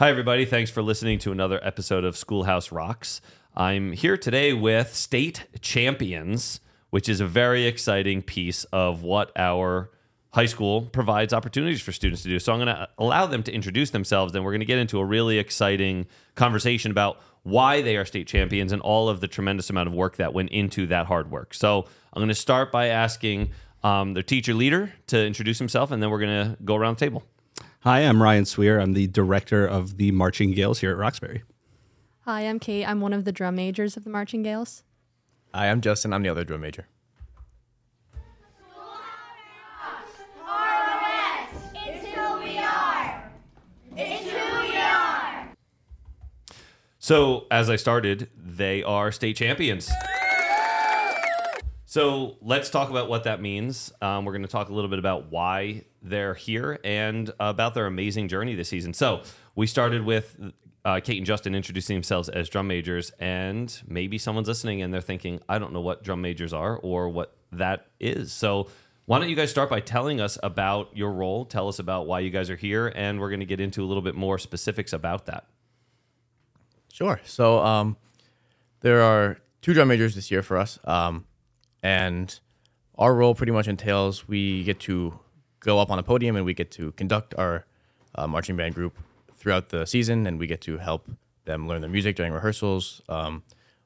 Hi, everybody. Thanks for listening to another episode of Schoolhouse Rocks. I'm here today with state champions, which is a very exciting piece of what our high school provides opportunities for students to do. So I'm going to allow them to introduce themselves. Then we're going to get into a really exciting conversation about why they are state champions and all of the tremendous amount of work that went into that hard work. So I'm going to start by asking um, their teacher leader to introduce himself, and then we're going to go around the table. Hi, I'm Ryan Sweer. I'm the director of the Marching Gaels here at Roxbury. Hi, I'm Kate. I'm one of the drum majors of the Marching Gaels. Hi, I'm Justin. I'm the other drum major. So, as I started, they are state champions. So, let's talk about what that means. Um, we're going to talk a little bit about why they're here and about their amazing journey this season. So, we started with uh, Kate and Justin introducing themselves as drum majors, and maybe someone's listening and they're thinking, I don't know what drum majors are or what that is. So, why don't you guys start by telling us about your role? Tell us about why you guys are here, and we're going to get into a little bit more specifics about that. Sure. So um, there are two drum majors this year for us, um, and our role pretty much entails we get to go up on a podium and we get to conduct our uh, marching band group throughout the season, and we get to help them learn their music during rehearsals. Um,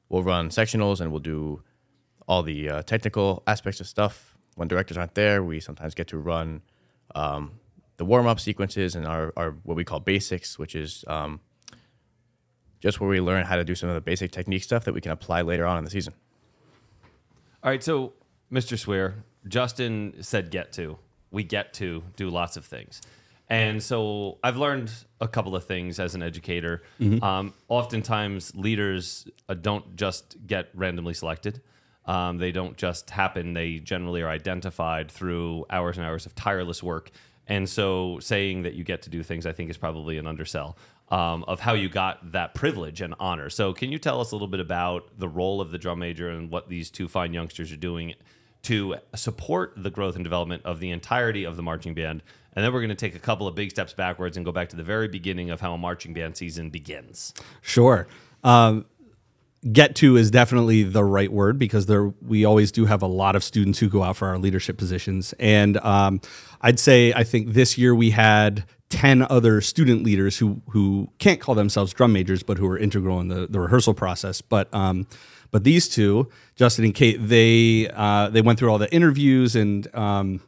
we'll run sectionals and we'll do all the uh, technical aspects of stuff. When directors aren't there, we sometimes get to run um, the warm up sequences and our, our what we call basics, which is um, just where we learn how to do some of the basic technique stuff that we can apply later on in the season. All right, so Mr. Sweer, Justin said get to. We get to do lots of things. And so I've learned a couple of things as an educator. Um, oftentimes, leaders uh, don't just get randomly selected. Um, they don't just happen. They generally are identified through hours and hours of tireless work. And so saying that you get to do things, I think, is probably an undersell um, of how you got that privilege and honor. So, can you tell us a little bit about the role of the drum major and what these two fine youngsters are doing to support the growth and development of the entirety of the marching band? And then we're going to take a couple of big steps backwards and go back to the very beginning of how a marching band season begins. Sure. Um, get to is definitely the right word because there we always do have a lot of students who go out for our leadership positions and um, i'd say i think this year we had 10 other student leaders who who can't call themselves drum majors but who are integral in the, the rehearsal process but um, but these two justin and kate they uh, they went through all the interviews and um,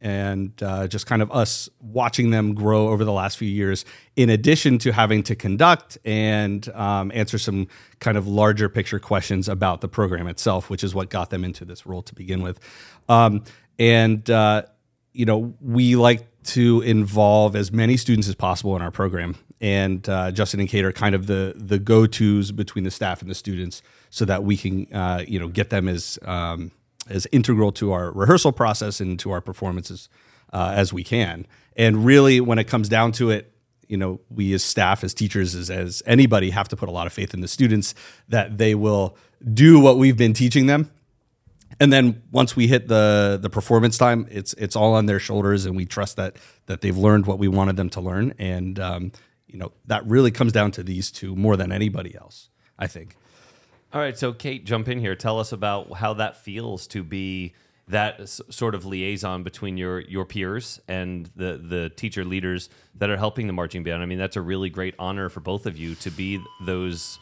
and uh, just kind of us watching them grow over the last few years, in addition to having to conduct and um, answer some kind of larger picture questions about the program itself, which is what got them into this role to begin with. Um, and, uh, you know, we like to involve as many students as possible in our program. And uh, Justin and Kate are kind of the the go tos between the staff and the students, so that we can uh, you know get them as um, as integral to our rehearsal process and to our performances uh, as we can. And really, when it comes down to it, you know, we as staff, as teachers, as, as anybody, have to put a lot of faith in the students that they will do what we've been teaching them. And then once we hit the the performance time, it's it's all on their shoulders, and we trust that that they've learned what we wanted them to learn. And um, you know, that really comes down to these two more than anybody else, I think. All right, so Kate, jump in here. Tell us about how that feels to be that s- sort of liaison between your your peers and the the teacher leaders that are helping the marching band. I mean, that's a really great honor for both of you to be those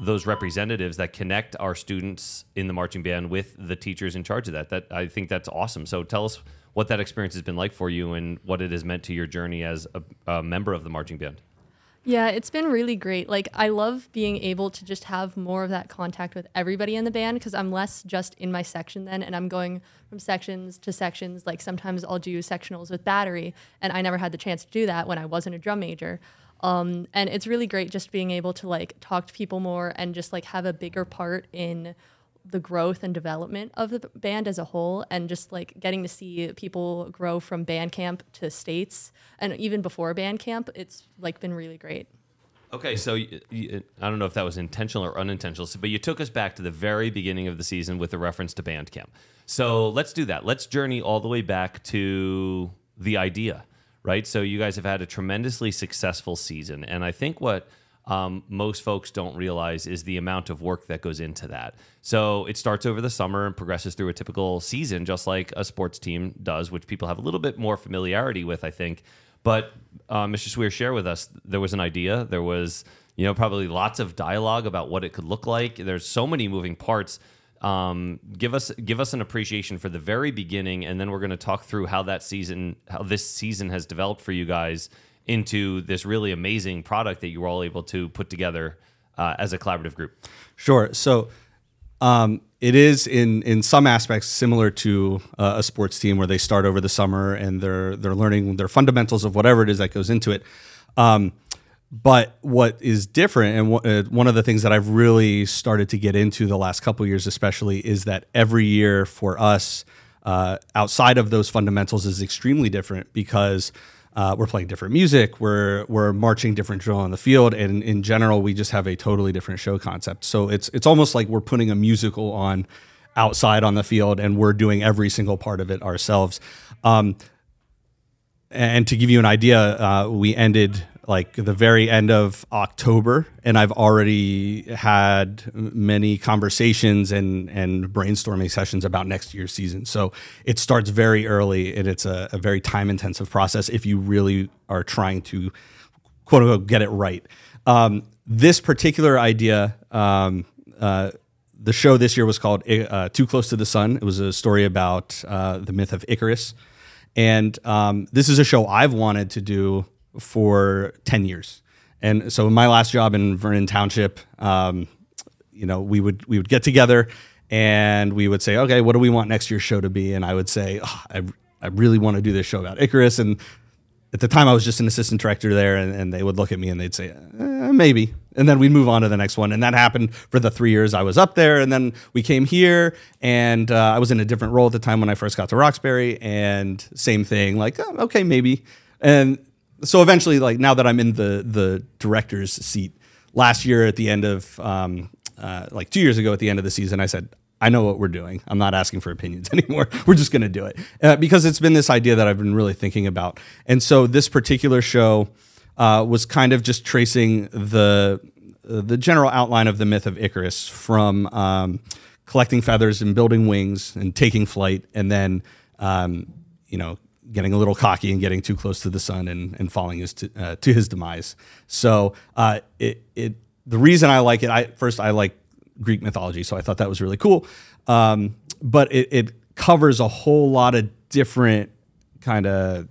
those representatives that connect our students in the marching band with the teachers in charge of that. That I think that's awesome. So tell us what that experience has been like for you and what it has meant to your journey as a, a member of the marching band. Yeah, it's been really great. Like, I love being able to just have more of that contact with everybody in the band because I'm less just in my section then and I'm going from sections to sections. Like, sometimes I'll do sectionals with battery, and I never had the chance to do that when I wasn't a drum major. Um, and it's really great just being able to like talk to people more and just like have a bigger part in the growth and development of the band as a whole and just like getting to see people grow from band camp to states and even before band camp it's like been really great Okay, so I don't know if that was intentional or unintentional, but you took us back to the very beginning of the season with a reference to Bandcamp. So let's do that. Let's journey all the way back to the idea, right? So you guys have had a tremendously successful season, and I think what um, most folks don't realize is the amount of work that goes into that. So it starts over the summer and progresses through a typical season, just like a sports team does, which people have a little bit more familiarity with, I think. But uh, Mr. Sweer, share with us. There was an idea. There was, you know, probably lots of dialogue about what it could look like. There's so many moving parts. Um, give us give us an appreciation for the very beginning, and then we're going to talk through how that season, how this season has developed for you guys into this really amazing product that you were all able to put together uh, as a collaborative group. Sure. So um, it is in in some aspects similar to uh, a sports team where they start over the summer and they're they're learning their fundamentals of whatever it is that goes into it. Um, but what is different, and uh, one of the things that I've really started to get into the last couple years, especially, is that every year for us, uh, outside of those fundamentals, is extremely different because uh, we're playing different music, we're we're marching different drill on the field, and in general, we just have a totally different show concept. So it's it's almost like we're putting a musical on outside on the field, and we're doing every single part of it ourselves. Um, and to give you an idea, uh, we ended like the very end of October, and I've already had many conversations and and brainstorming sessions about next year's season. So it starts very early, and it's a, a very time intensive process if you really are trying to quote unquote get it right. Um, this particular idea. Um, uh, the show this year was called uh, "Too Close to the Sun." It was a story about uh, the myth of Icarus, and um, this is a show I've wanted to do for 10 years. And so in my last job in Vernon Township, um, you know, we would we would get together and we would say, okay, what do we want next year's show to be? And I would say, oh, I, I really want to do this show about Icarus. And at the time, I was just an assistant director there, and, and they would look at me and they'd say, eh, maybe. And then we'd move on to the next one. And that happened for the three years I was up there. And then we came here, and uh, I was in a different role at the time when I first got to Roxbury. And same thing, like, oh, okay, maybe. And so eventually, like now that I'm in the the director's seat, last year at the end of um, uh, like two years ago at the end of the season, I said, I know what we're doing. I'm not asking for opinions anymore. We're just going to do it uh, because it's been this idea that I've been really thinking about. And so this particular show uh, was kind of just tracing the the general outline of the myth of Icarus from um, collecting feathers and building wings and taking flight, and then um, you know getting a little cocky and getting too close to the sun and, and falling his to, uh, to his demise. So uh, it, it the reason I like it, I first I like Greek mythology, so I thought that was really cool. Um, but it, it covers a whole lot of different kind of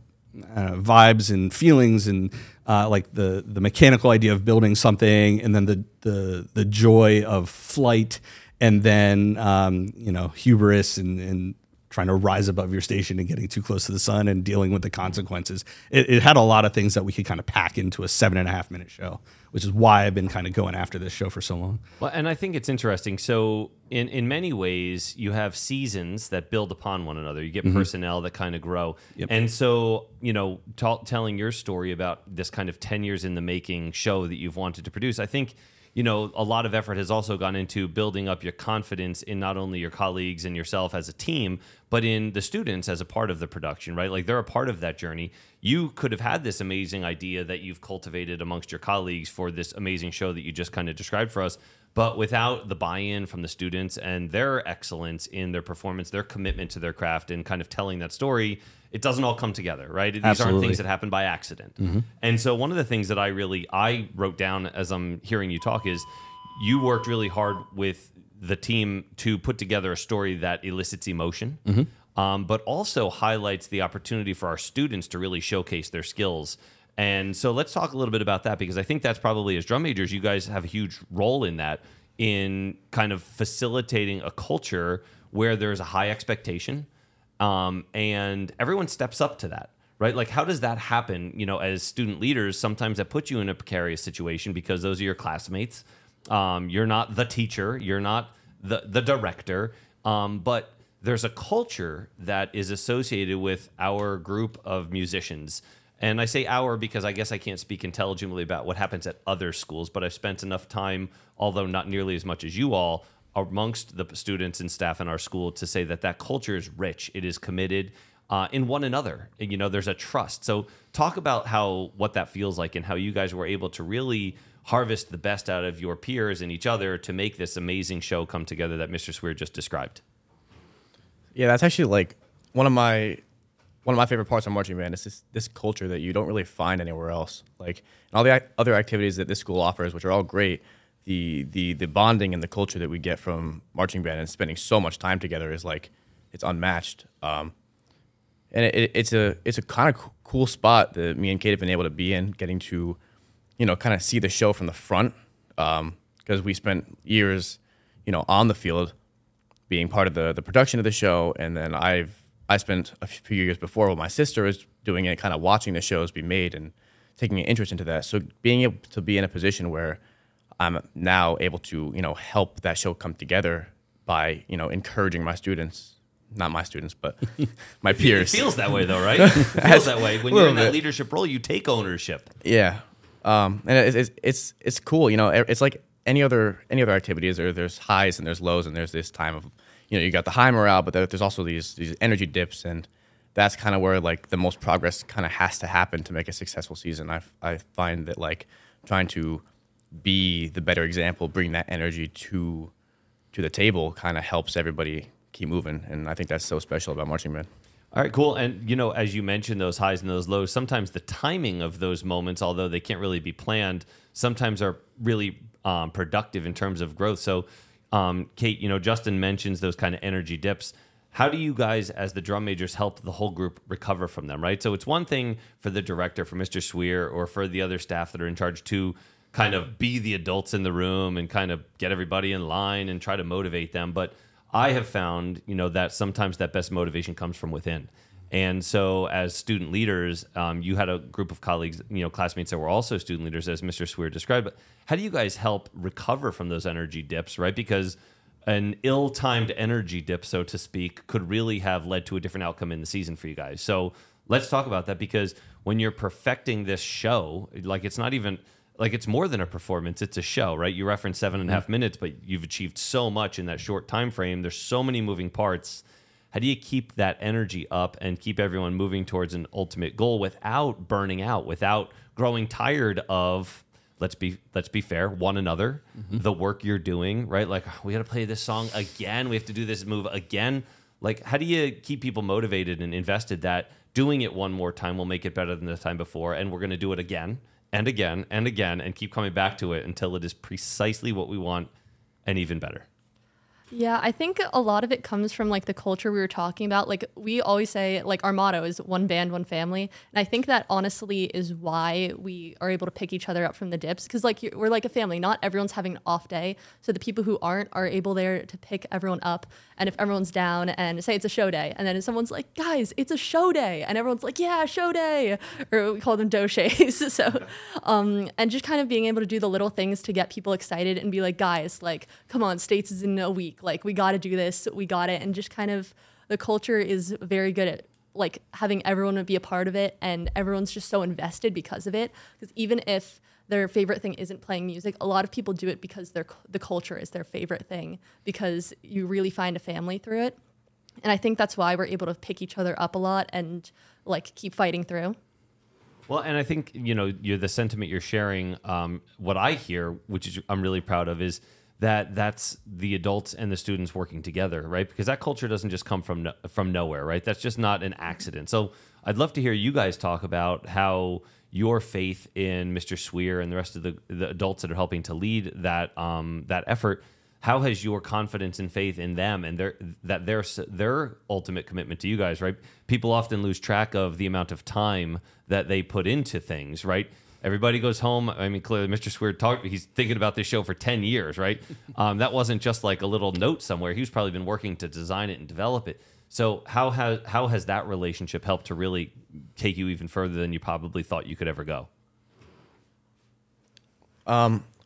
uh, vibes and feelings and uh, like the the mechanical idea of building something, and then the the the joy of flight, and then um, you know hubris and, and trying to rise above your station and getting too close to the sun and dealing with the consequences. It, it, had a lot of things that we could kind of pack into a seven and a half minute show, which is why I've been kind of going after this show for so long. Well, and I think it's interesting. So, in in many ways, you have seasons that build upon one another. You get mm-hmm. personnel that kind of grow, yep. and so you know, t- telling your story about this kind of ten years in the making show that you've wanted to produce, I think you know, a lot of effort has also gone into building up your confidence in not only your colleagues and yourself as a team, but in the students as a part of the production, right? Like they're a part of that journey. You could have had this amazing idea that you've cultivated amongst your colleagues for this amazing show that you just kind of described for us. But without the buy in from the students and their excellence in their performance, their commitment to their craft, and kind of telling that story, it doesn't all come together, right? These Absolutely. aren't things that happen by accident. Mm-hmm. And so one of the things that I really I wrote down as I'm hearing you talk is you worked really hard with the team to put together a story that elicits emotion, mm-hmm. um, but also highlights the opportunity for our students to really showcase their skills. And so let's talk a little bit about that because I think that's probably as drum majors, you guys have a huge role in that in kind of facilitating a culture where there's a high expectation um, and everyone steps up to that right like how does that happen you know as student leaders sometimes that puts you in a precarious situation because those are your classmates um, you're not the teacher you're not the, the director um, but there's a culture that is associated with our group of musicians and I say our because I guess I can't speak intelligently about what happens at other schools, but I've spent enough time, although not nearly as much as you all, amongst the students and staff in our school to say that that culture is rich, it is committed, uh, in one another. You know, there's a trust. So talk about how what that feels like and how you guys were able to really harvest the best out of your peers and each other to make this amazing show come together that Mr. Sweer just described. Yeah, that's actually like one of my one of my favorite parts of marching band is this this culture that you don't really find anywhere else. Like and all the ac- other activities that this school offers, which are all great, the the the bonding and the culture that we get from marching band and spending so much time together is like it's unmatched. Um, and it, it, it's a it's a kind of cool spot that me and Kate have been able to be in, getting to, you know, kind of see the show from the front, um, because we spent years, you know, on the field, being part of the the production of the show, and then I've I spent a few years before while my sister was doing it, kind of watching the shows be made and taking an interest into that. So being able to be in a position where I'm now able to, you know, help that show come together by, you know, encouraging my students, not my students, but my peers. It feels that way though, right? It feels that way. When you're in that bit. leadership role, you take ownership. Yeah, um, and it's, it's it's it's cool. You know, it's like any other any other activities. There, there's highs and there's lows, and there's this time of you know you got the high morale, but there's also these these energy dips, and that's kind of where like the most progress kind of has to happen to make a successful season. I I find that like trying to be the better example, bring that energy to to the table, kind of helps everybody keep moving, and I think that's so special about marching band. All right, cool. And you know, as you mentioned, those highs and those lows, sometimes the timing of those moments, although they can't really be planned, sometimes are really um, productive in terms of growth. So, um, Kate, you know, Justin mentions those kind of energy dips. How do you guys, as the drum majors, help the whole group recover from them? Right. So it's one thing for the director, for Mr. Sweer, or for the other staff that are in charge to kind of be the adults in the room and kind of get everybody in line and try to motivate them. But I have found, you know, that sometimes that best motivation comes from within. And so, as student leaders, um, you had a group of colleagues, you know, classmates that were also student leaders, as Mr. Sweer described. But how do you guys help recover from those energy dips, right? Because an ill-timed energy dip, so to speak, could really have led to a different outcome in the season for you guys. So let's talk about that because when you're perfecting this show, like it's not even like it's more than a performance; it's a show, right? You referenced seven and a mm-hmm. half minutes, but you've achieved so much in that short time frame. There's so many moving parts. How do you keep that energy up and keep everyone moving towards an ultimate goal without burning out, without growing tired of let's be let's be fair one another mm-hmm. the work you're doing right like oh, we got to play this song again we have to do this move again like how do you keep people motivated and invested that doing it one more time will make it better than the time before and we're going to do it again and again and again and keep coming back to it until it is precisely what we want and even better Yeah, I think a lot of it comes from like the culture we were talking about. Like we always say like our motto is one band, one family. And I think that honestly is why we are able to pick each other up from the dips cuz like we're like a family. Not everyone's having an off day. So the people who aren't are able there to pick everyone up. And if everyone's down and say it's a show day and then someone's like, "Guys, it's a show day." And everyone's like, "Yeah, show day." Or we call them doshés. so um and just kind of being able to do the little things to get people excited and be like, "Guys, like come on, States is in a week. Like we got to do this. We got it." And just kind of the culture is very good at like having everyone be a part of it and everyone's just so invested because of it because even if their favorite thing isn't playing music a lot of people do it because their the culture is their favorite thing because you really find a family through it and i think that's why we're able to pick each other up a lot and like keep fighting through Well, and I think you know you're the sentiment you're sharing. Um, what I hear, which is I'm really proud of, is that that's the adults and the students working together, right? Because that culture doesn't just come from no, from nowhere, right? That's just not an accident. So I'd love to hear you guys talk about how your faith in Mr. Sweer and the rest of the, the adults that are helping to lead that um, that effort. How has your confidence and faith in them and their that their their ultimate commitment to you guys, right? People often lose track of the amount of time that they put into things, right? Everybody goes home. I mean, clearly, Mr. Sweer talked. He's thinking about this show for ten years, right? Um, that wasn't just like a little note somewhere. He's probably been working to design it and develop it. So, how has how has that relationship helped to really take you even further than you probably thought you could ever go?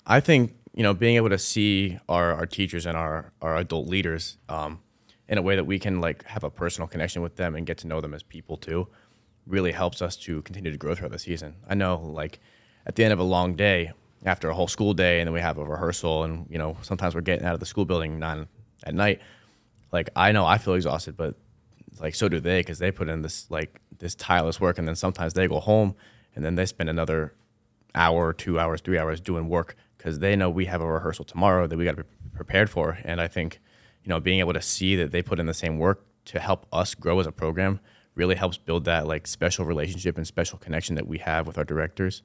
I think you know being able to see our, our teachers and our, our adult leaders um, in a way that we can like have a personal connection with them and get to know them as people too really helps us to continue to grow throughout the season. I know like at the end of a long day after a whole school day and then we have a rehearsal and you know sometimes we're getting out of the school building nine at night like I know I feel exhausted but like so do they because they put in this like this tireless work, and then sometimes they go home and then they spend another hour, two hours, three hours doing work because they know we have a rehearsal tomorrow that we got to be prepared for. And I think you know being able to see that they put in the same work to help us grow as a program really helps build that like special relationship and special connection that we have with our directors.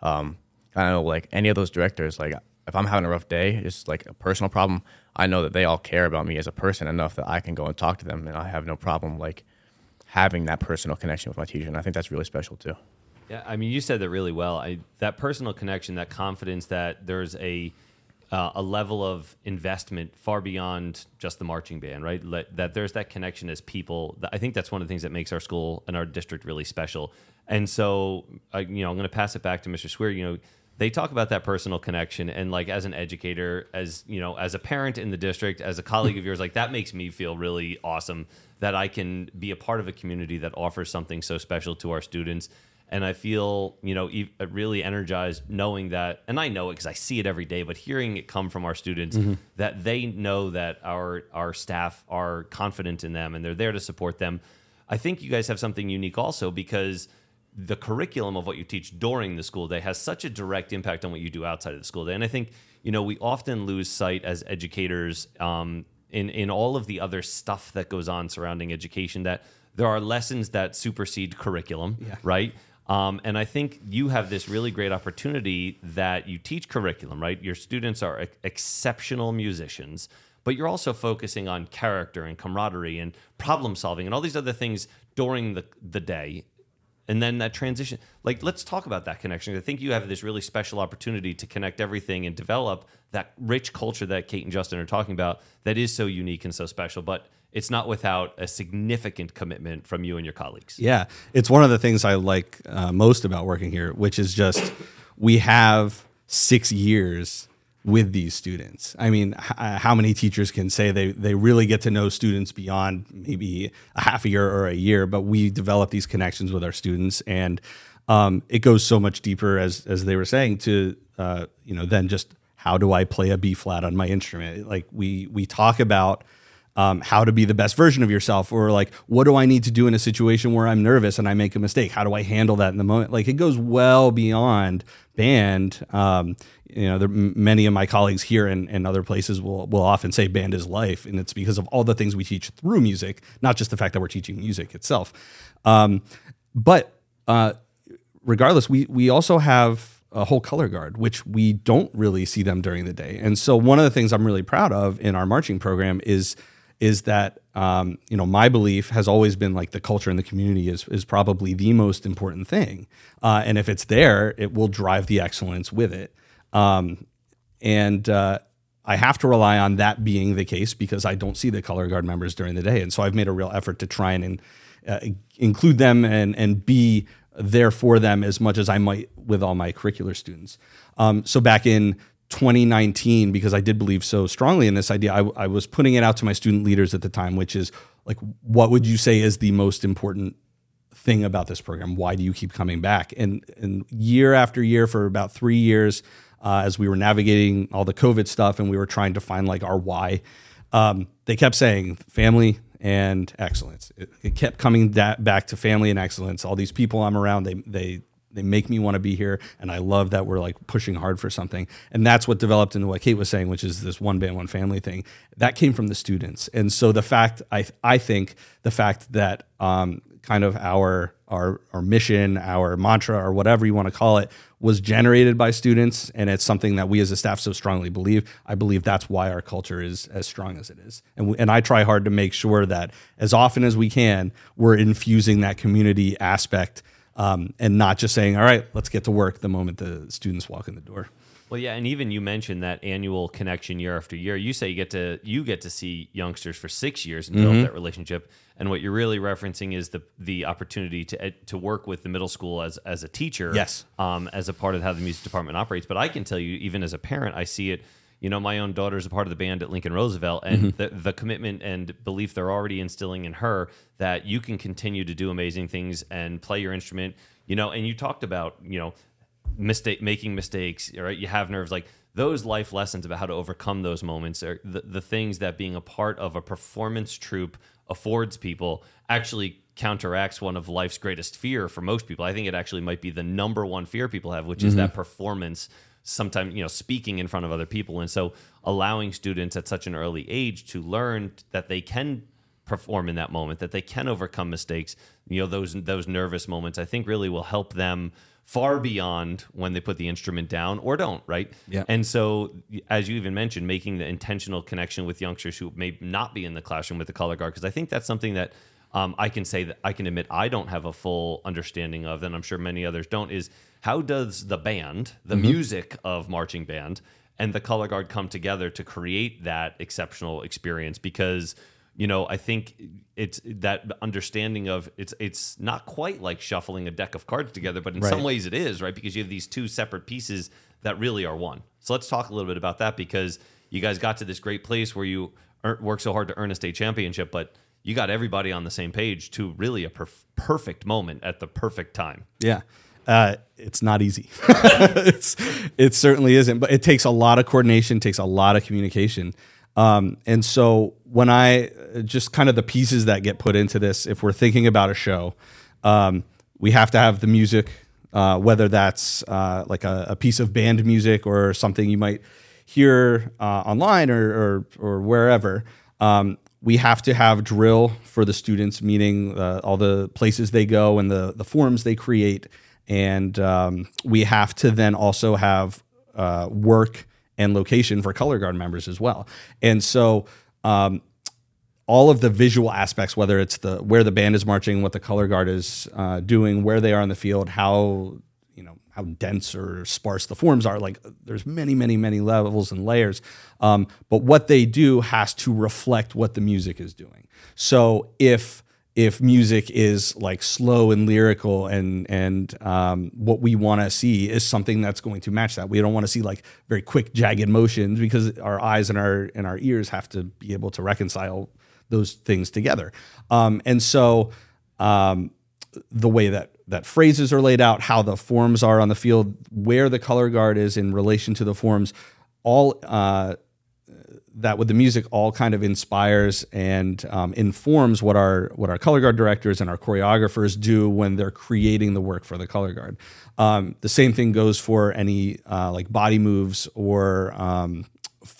Um, I know like any of those directors, like if I'm having a rough day, it's like a personal problem. I know that they all care about me as a person enough that I can go and talk to them, and I have no problem like having that personal connection with my teacher. And I think that's really special too. Yeah, I mean, you said that really well. I, that personal connection, that confidence that there's a uh, a level of investment far beyond just the marching band, right? Let, that there's that connection as people. I think that's one of the things that makes our school and our district really special. And so, uh, you know, I'm going to pass it back to Mr. Sweer. You know, they talk about that personal connection, and like as an educator, as you know, as a parent in the district, as a colleague of yours, like that makes me feel really awesome that I can be a part of a community that offers something so special to our students and I feel you know uh, really energized knowing that, and I know it because I see it every day. But hearing it come from our students mm-hmm. that they know that our our staff are confident in them and they're there to support them. I think you guys have something unique also because the curriculum of what you teach during the school day has such a direct impact on what you do outside of the school day. And I think you know we often lose sight as educators um, in in all of the other stuff that goes on surrounding education that there are lessons that supersede curriculum, yeah. right? Um, and I think you have this really great opportunity that you teach curriculum, right? Your students are exceptional musicians, but you're also focusing on character and camaraderie and problem solving and all these other things during the, the day. And then that transition, like, let's talk about that connection. I think you have this really special opportunity to connect everything and develop that rich culture that Kate and Justin are talking about that is so unique and so special. But it's not without a significant commitment from you and your colleagues. Yeah, it's one of the things I like uh, most about working here, which is just we have six years with these students. I mean, h- uh, how many teachers can say they they really get to know students beyond maybe a half a year or a year? But we develop these connections with our students, and um, it goes so much deeper, as as they were saying, to uh, you know, than just how do I play a B flat on my instrument? Like we we talk about um, how to be the best version of yourself, or like, what do I need to do in a situation where I'm nervous and I make a mistake? How do I handle that in the moment? Like, it goes well beyond band. Um, you know, there, many of my colleagues here and, and other places will will often say band is life, and it's because of all the things we teach through music, not just the fact that we're teaching music itself. Um, but uh, regardless, we we also have a whole color guard, which we don't really see them during the day. And so one of the things I'm really proud of in our marching program is is that um, you know my belief has always been like the culture in the community is is probably the most important thing, uh, and if it's there, it will drive the excellence with it. Um, and uh, I have to rely on that being the case because I don't see the color guard members during the day, and so I've made a real effort to try and uh, include them and and be there for them as much as I might with all my curricular students. Um, so back in 2019 because I did believe so strongly in this idea. I, I, was putting it out to my student leaders at the time, which is like, what would you say is the most important thing about this program? Why do you keep coming back? And, and year after year, for about three years, uh, as we were navigating all the COVID stuff and we were trying to find like our why, um, they kept saying family and excellence. It, it kept coming da- back to family and excellence. All these people I'm around, they they they make me want to be here and i love that we're like pushing hard for something. And that's what developed into what kate was saying which is this one band one family thing. That came from the students. And so the fact i i think the fact that um, kind of our our our mission our mantra or whatever you want to call it was generated by students and it's something that we as a staff so strongly believe i believe that's why our culture is as strong as it is. And, we, and i try hard to make sure that as often as we can we're infusing that community aspect um, and not just saying, all right, let's get to work the moment the students walk in the door. Well, yeah, and even you mentioned that annual connection year after year. You say you get to you get to see youngsters for six years and develop mm-hmm. that relationship. And what you're really referencing is the the opportunity to ed, to work with the middle school as as a teacher, yes, um, as a part of how the music department operates. But I can tell you, even as a parent, I see it you know, my own daughter is a part of the band at Lincoln Roosevelt, and mm-hmm. the, the commitment and belief they're already instilling in her that you can continue to do amazing things and play your instrument, you know, and you talked about, you know, mistake making mistakes right? You have nerves like those life lessons about how to overcome those moments are the, the things that being a part of a performance troupe affords people actually counteracts one of life's greatest fear for most people. I think it actually might be the number one fear people have which is that performance sometimes you know speaking in front of other people and so allowing students at such an early age to learn that they can perform in that moment that they can overcome mistakes you know those those nervous moments i think really will help them far beyond when they put the instrument down or don't right Yeah. and so as you even mentioned making the intentional connection with youngsters who may not be in the classroom with the color guard because i think that's something that um, I can say that I can admit I don't have a full understanding of, and I'm sure many others don't, is how does the band, the music of marching band, and the color guard come together to create that exceptional experience? Because you know, I think it's that understanding of it's it's not quite like shuffling a deck of cards together, but in some ways it is, right? Because you have these two separate pieces that really are one. So let's talk a little bit about that because you guys got to this great place where you work so hard to earn a state championship, but you got everybody on the same page to really a perf- perfect moment at the perfect time. Yeah. Uh, it's not easy. it's, it certainly isn't, but it takes a lot of coordination, takes a lot of communication. Um, and so when I just kind of the pieces that get put into this, if we're thinking about a show, um, we have to have the music, uh, whether that's uh, like a, a piece of band music or something you might hear uh, online or, or, or wherever. Um, we have to have drill for the students, meaning uh, all the places they go and the, the forms they create. And um, we have to then also have uh, work and location for color guard members as well. And so um, all of the visual aspects, whether it's the where the band is marching, what the color guard is uh, doing, where they are in the field, how you know how dense or sparse the forms are. Like there's many, many, many levels and layers. Um, but what they do has to reflect what the music is doing. So if if music is like slow and lyrical and and um, what we want to see is something that's going to match that we don't want to see like very quick jagged motions because our eyes and our and our ears have to be able to reconcile those things together um, and so um, the way that that phrases are laid out how the forms are on the field where the color guard is in relation to the forms all uh, that with the music all kind of inspires and um, informs what our what our color guard directors and our choreographers do when they're creating the work for the color guard. Um, the same thing goes for any uh, like body moves or um,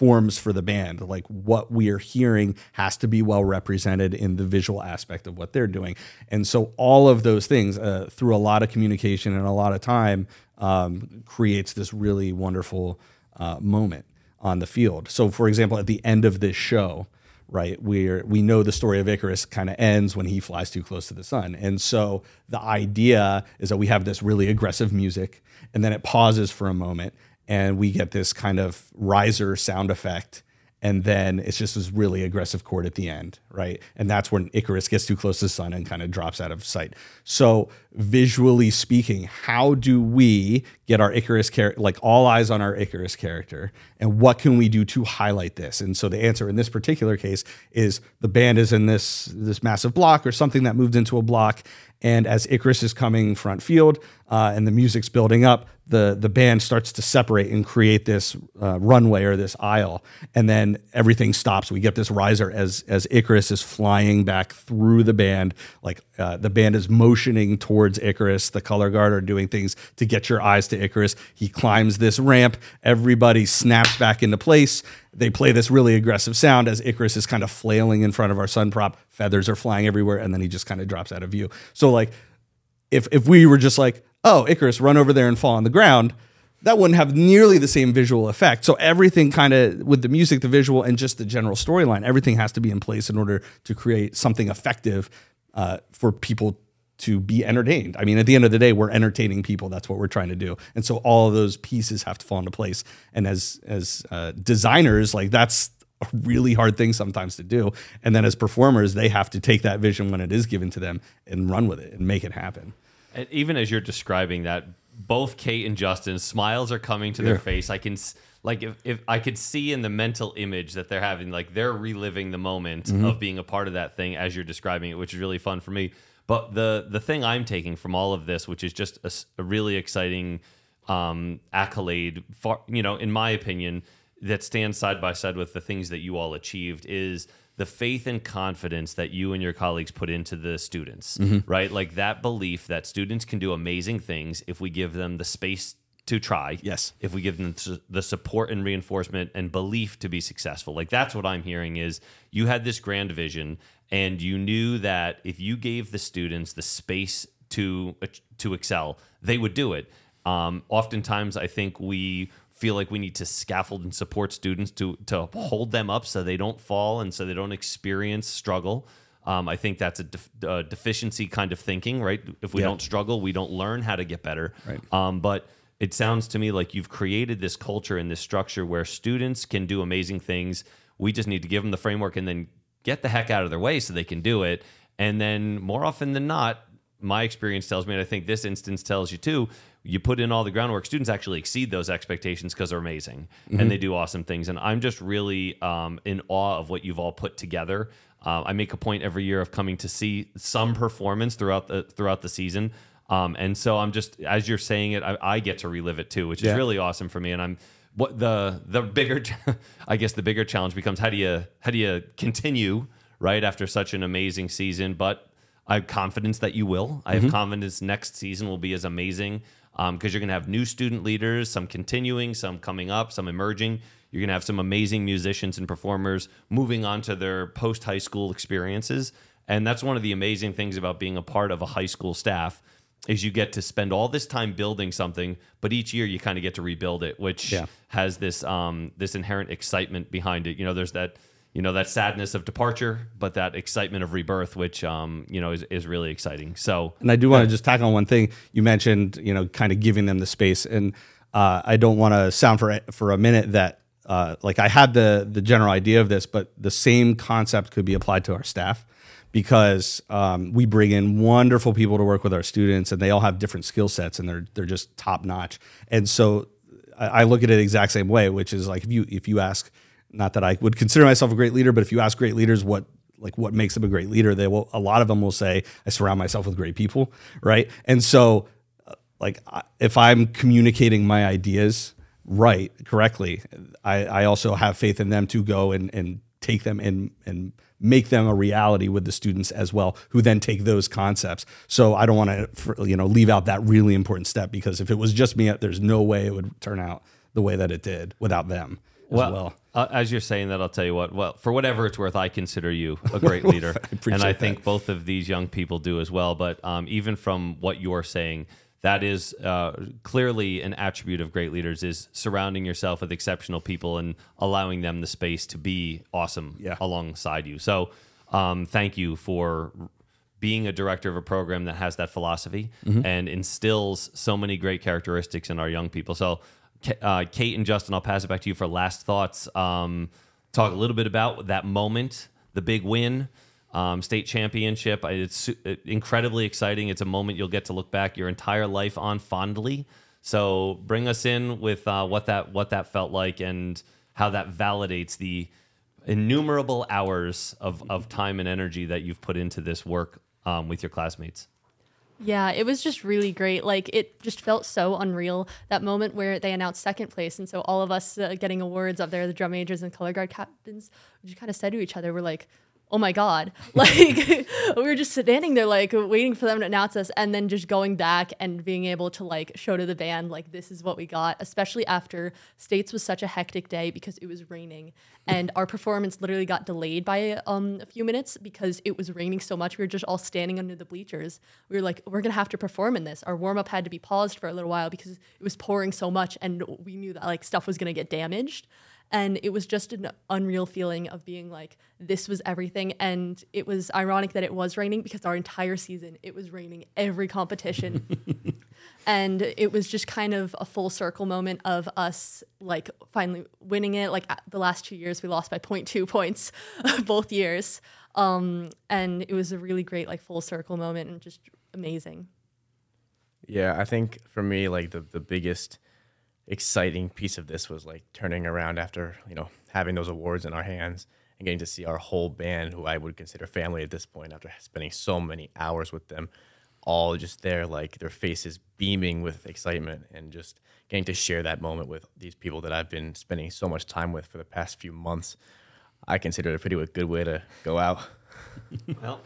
forms for the band. Like what we are hearing has to be well represented in the visual aspect of what they're doing. And so all of those things uh, through a lot of communication and a lot of time um, creates this really wonderful uh, moment on the field. So, for example, at the end of this show, right, we're we know the story of Icarus kind of ends when he flies too close to the sun, and so the idea is that we have this really aggressive music, and then it pauses for a moment, and we get this kind of riser sound effect. And then it's just this really aggressive chord at the end, right? And that's when Icarus gets too close to the sun and kind of drops out of sight. So, visually speaking, how do we get our Icarus character, like all eyes on our Icarus character, and what can we do to highlight this? And so, the answer in this particular case is the band is in this this massive block or something that moved into a block, and as Icarus is coming front field uh, and the music's building up, the the band starts to separate and create this uh, runway or this aisle, and then everything stops. We get this riser as as Icarus is flying back through the band, like uh, the band is motioning towards Icarus. The color guard are doing things to get your eyes to Icarus. He climbs this ramp. Everybody snaps back into place. They play this really aggressive sound as Icarus is kind of flailing in front of our sun prop. Feathers are flying everywhere, and then he just kind of drops out of view. So like if if we were just like, oh, Icarus, run over there and fall on the ground, that wouldn't have nearly the same visual effect. So everything kind of with the music, the visual, and just the general storyline, everything has to be in place in order to create something effective uh, for people to be entertained. I mean, at the end of the day, we're entertaining people. That's what we're trying to do. And so all of those pieces have to fall into place. And as as uh, designers, like that's a really hard thing sometimes to do. And then as performers, they have to take that vision when it is given to them and run with it and make it happen. And even as you're describing that, both Kate and Justin smiles are coming to their face. I can like if, if I could see in the mental image that they're having, like they're reliving the moment Mm-hmm. of being a part of that thing as you're describing it, which is really fun for me. But the the thing I'm taking from all of this, which is just a really exciting um, accolade, far, you know, in my opinion, that stands side by side with the things that you all achieved is the faith and confidence that you and your colleagues put into the students, right? Like that belief that students can do amazing things if we give them the space to try. Yes. If we give them the support and reinforcement and belief to be successful. Like that's what I'm hearing is you had this grand vision and you knew that if you gave the students the space to to excel, they would do it. Um, oftentimes, I think we feel like we need to scaffold and support students to to hold them up so they don't fall and so they don't experience struggle. Um, I think that's a, def- a deficiency kind of thinking, right? If we Yeah. don't struggle, we don't learn how to get better. Right. Um, but it sounds to me like you've created this culture and this structure where students can do amazing things. We just need to give them the framework and then get the heck out of their way so they can do it. And then more often than not, my experience tells me, and I think this instance tells you too, you put in all the groundwork, students actually exceed those expectations because they're amazing and they do awesome things. And I'm just really um, in awe of what you've all put together. Uh, I make a point every year of coming to see some performance throughout the throughout the season. Um, and so I'm just as you're saying it, I, I get to relive it too, which is Yeah. really awesome for me. And I'm what the the bigger, I guess the bigger challenge becomes how do you how do you continue right after such an amazing season? But I have confidence that you will. I have confidence next season will be as amazing because you're going to have new student leaders, some continuing, some coming up, some emerging. You're going to have some amazing musicians and performers moving on to their post high school experiences. And that's one of the amazing things about being a part of a high school staff is you get to spend all this time building something, but each year you kind of get to rebuild it, which Yeah. has this um, this inherent excitement behind it. You know, there's that you know that sadness of departure, but that excitement of rebirth, which um, you know is, is really exciting. So And I do want to just tack on one thing you mentioned, you know, kind of giving them the space. And uh, I don't want to sound for for a minute that uh, like I had the the general idea of this, but the same concept could be applied to our staff because um, we bring in wonderful people to work with our students, and they all have different skill sets, and they're they're just top notch. And so I, I look at it the exact same way, which is like if you if you ask, not that I would consider myself a great leader, but if you ask great leaders what like what makes them a great leader, they will a lot of them will say I surround myself with great people, right? And so uh, like if I'm communicating my ideas right correctly, I, I also have faith in them to go and and take them and and make them a reality with the students as well, who then take those concepts. So I don't want to you know leave out that really important step because if it was just me, there's no way it would turn out the way that it did without them as well. Uh, as you're saying that, I'll tell you what. Well, for whatever it's worth, I consider you a great leader, appreciate and I that. think both of these young people do as well. But um, even from what you're saying, that is uh, clearly an attribute of great leaders: is surrounding yourself with exceptional people and allowing them the space to be awesome Yeah. alongside you. So, um, thank you for being a director of a program that has that philosophy Mm-hmm. and instills so many great characteristics in our young people. So, uh, Kate and Justin, I'll pass it back to you for last thoughts. Um, talk a little bit about that moment, the big win, um, state championship. It's uh, incredibly exciting. It's a moment you'll get to look back your entire life on fondly. So, bring us in with uh, what that what that felt like and how that validates the innumerable hours of, of time and energy that you've put into this work um, with your classmates. Yeah, it was just really great. Like it just felt so unreal. That moment where they announced second place, and so all of us uh, getting awards up there, the drum majors and color guard captains, we just kind of said to each other, "We're like." Oh my God. Like, we were just standing there, like, waiting for them to announce us, and then just going back and being able to, like, show to the band, like, this is what we got, especially after States was such a hectic day because it was raining. And our performance literally got delayed by um, a few minutes because it was raining so much. We were just all standing under the bleachers. We were like, we're to have to perform in this. Our warm up had to be paused for a little while because it was pouring so much and we knew that like stuff was to get damaged. And it was just an unreal feeling of being like, this was everything. And it was ironic that it was raining because our entire season, it was raining every competition. and it was just kind of a full circle moment of us like finally winning it like the last two years we lost by 0.2 points both years um, and it was a really great like full circle moment and just amazing Yeah, I think for me, like the, the biggest exciting piece of this was like turning around after, you know, having those awards in our hands and getting to see our whole band, who I would consider family at this point after spending so many hours with them, all just there, like their faces beaming with excitement and just getting to share that moment with these people that I've been spending so much time with for the past few months. I consider it a pretty good way to go out. Well,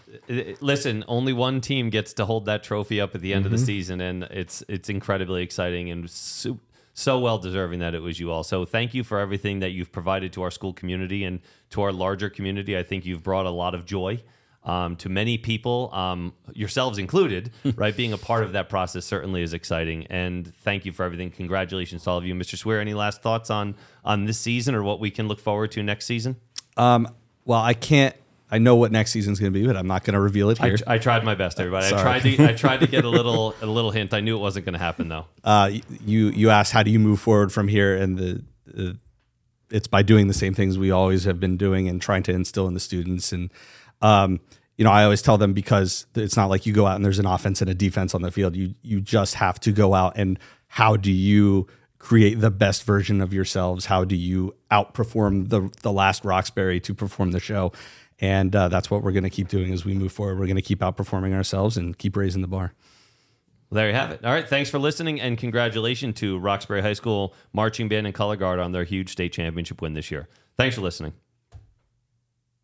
listen, only one team gets to hold that trophy up at the end of the mm-hmm. season, and it's it's incredibly exciting and so, so well deserving that it was you all. So thank you for everything that you've provided to our school community and to our larger community. I think you've brought a lot of joy um, to many people, um, yourselves included. right, being a part of that process certainly is exciting, and thank you for everything. Congratulations to all of you, Mr. Sweer. Any last thoughts on on this season or what we can look forward to next season? Um, well, I can't. I know what next season's going to be, but I'm not going to reveal it I, here. tr- I tried my best, everybody. I Sorry. tried to I tried to get a little a little hint. I knew it wasn't going to happen though. uh, you you asked how do you move forward from here, and the, the it's by doing the same things we always have been doing and trying to instill in the students. And um, you know, I always tell them because it's not like you go out and there's an offense and a defense on the field. You you just have to go out and how do you create the best version of yourselves? How do you outperform the the last Roxbury to perform the show? And uh, that's what we're going to keep doing as we move forward. We're going to keep outperforming ourselves and keep raising the bar. Well, there you have it. All right, thanks for listening, and congratulations to Roxbury High School marching band and color guard on their huge state championship win this year. Thanks for listening.